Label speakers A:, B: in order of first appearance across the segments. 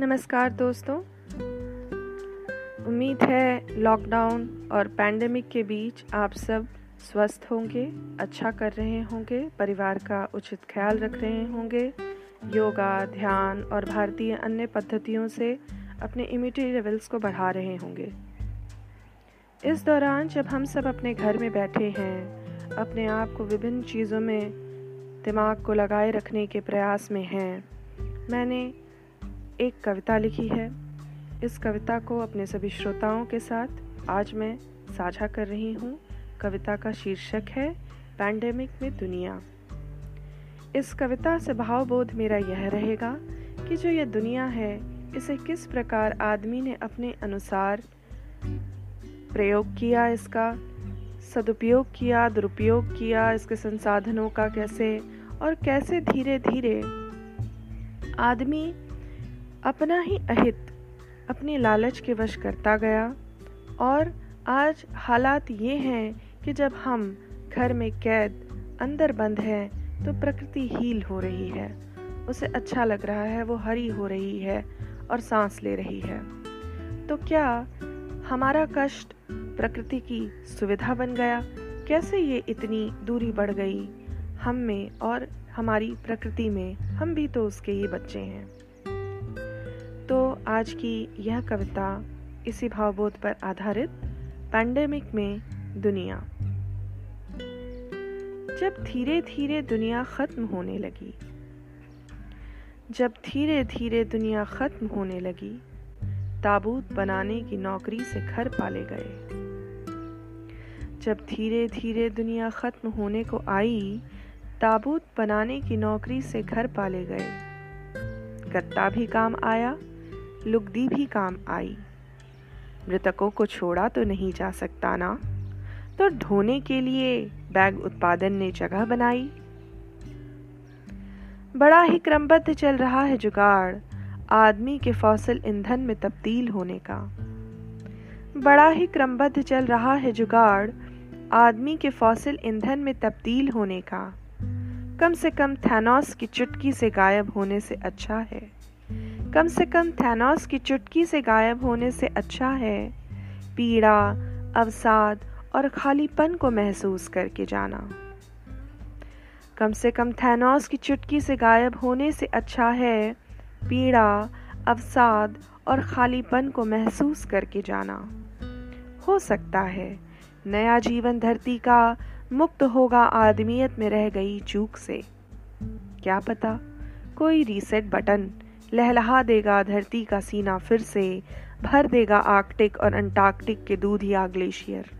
A: नमस्कार दोस्तों। उम्मीद है लॉकडाउन और पैंडेमिक के बीच आप सब स्वस्थ होंगे अच्छा कर रहे होंगे, परिवार का उचित ख्याल रख रहे होंगे। योगा, ध्यान और भारतीय अन्य पद्धतियों से अपने इम्यूनिटी लेवल्स को बढ़ा रहे होंगे। इस दौरान जब हम सब अपने घर में बैठे हैं, अपने आप को विभिन्न चीज़ों में दिमाग को लगाए रखने के प्रयास में हैं, मैंने एक कविता लिखी है। इस कविता को अपने सभी श्रोताओं के साथ आज मैं साझा कर रही हूँ। कविता का शीर्षक है पैंडेमिक में दुनिया। इस कविता से भावबोध मेरा यह रहेगा कि जो ये दुनिया है, इसे किस प्रकार आदमी ने अपने अनुसार प्रयोग किया, इसका सदुपयोग किया, दुरुपयोग किया, इसके संसाधनों का कैसे और कैसे धीरे धीरे आदमी अपना ही अहित, अपनी लालच के वश करता गया। और आज हालात ये हैं कि जब हम घर में कैद, अंदर बंद हैं तो प्रकृति हील हो रही है। उसे अच्छा लग रहा है, वो हरी हो रही है और सांस ले रही है। तो क्या हमारा कष्ट प्रकृति की सुविधा बन गया? कैसे ये इतनी दूरी बढ़ गई? हम में और हमारी प्रकृति में हम भी तो उसके ही बच्चे हैं। आज की यह कविता इसी भावबोध पर आधारित पैंडेमिक में दुनिया। जब धीरे धीरे दुनिया खत्म होने लगी, जब धीरे धीरे दुनिया खत्म होने लगी, ताबूत बनाने की नौकरी से घर पाले गए। जब धीरे धीरे दुनिया खत्म होने को आई, ताबूत बनाने की नौकरी से घर पाले गए। गत्ता भी काम आया लुगदी भी काम आई। मृतकों को छोड़ा तो नहीं जा सकता ना। तो ढोने के लिए बैग उत्पादन ने जगह बनाई। बड़ा ही क्रमबद्ध चल रहा है जुगाड़, आदमी के फौसल ईंधन में तब्दील होने का। बड़ा ही क्रमबद्ध चल रहा है जुगाड़, आदमी के फौसिल ईंधन में तब्दील होने का। कम से कम थैनोस की चुटकी से गायब होने से अच्छा है। कम से कम थैनोस की चुटकी से गायब होने से अच्छा है। पीड़ा, अवसाद और खालीपन को महसूस करके जाना। कम से कम थैनोस की चुटकी से गायब होने से अच्छा है। पीड़ा, अवसाद और खालीपन को महसूस करके जाना। हो सकता है नया जीवन धरती का मुक्त होगा आदमियत में रह गई चूक से। क्या पता? कोई रीसेट बटन लहलहा देगा धरती का सीना फिर से, भर देगा आर्कटिक और अंटार्कटिक के दूधिया ग्लेशियर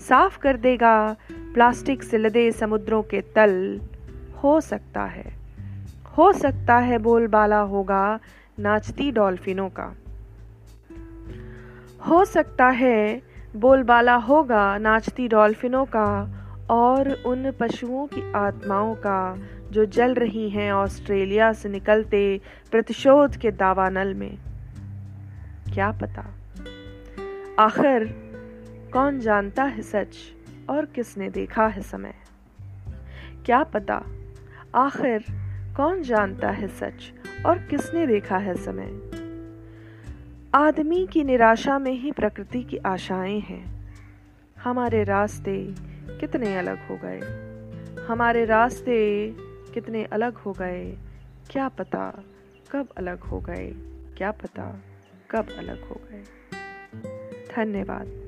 A: साफ़ कर देगा, प्लास्टिक से लदे समुद्रों के तल। हो सकता है, हो सकता है बोलबाला होगा नाचती डॉल्फिनों का। हो सकता है बोलबाला होगा नाचती डॉल्फिनों का और उन पशुओं की आत्माओं का जो जल रही हैं ऑस्ट्रेलिया से निकलते प्रतिशोध के दावानल में। क्या पता? आखिर कौन जानता है सच और किसने देखा है समय? क्या पता? आखिर कौन जानता है सच और किसने देखा है समय? आदमी की निराशा में ही प्रकृति की आशाएँ हैं। हमारे रास्ते कितने अलग हो गए। हमारे रास्ते कितने अलग हो गए। क्या पता कब अलग हो गए। क्या पता कब अलग हो गए। धन्यवाद।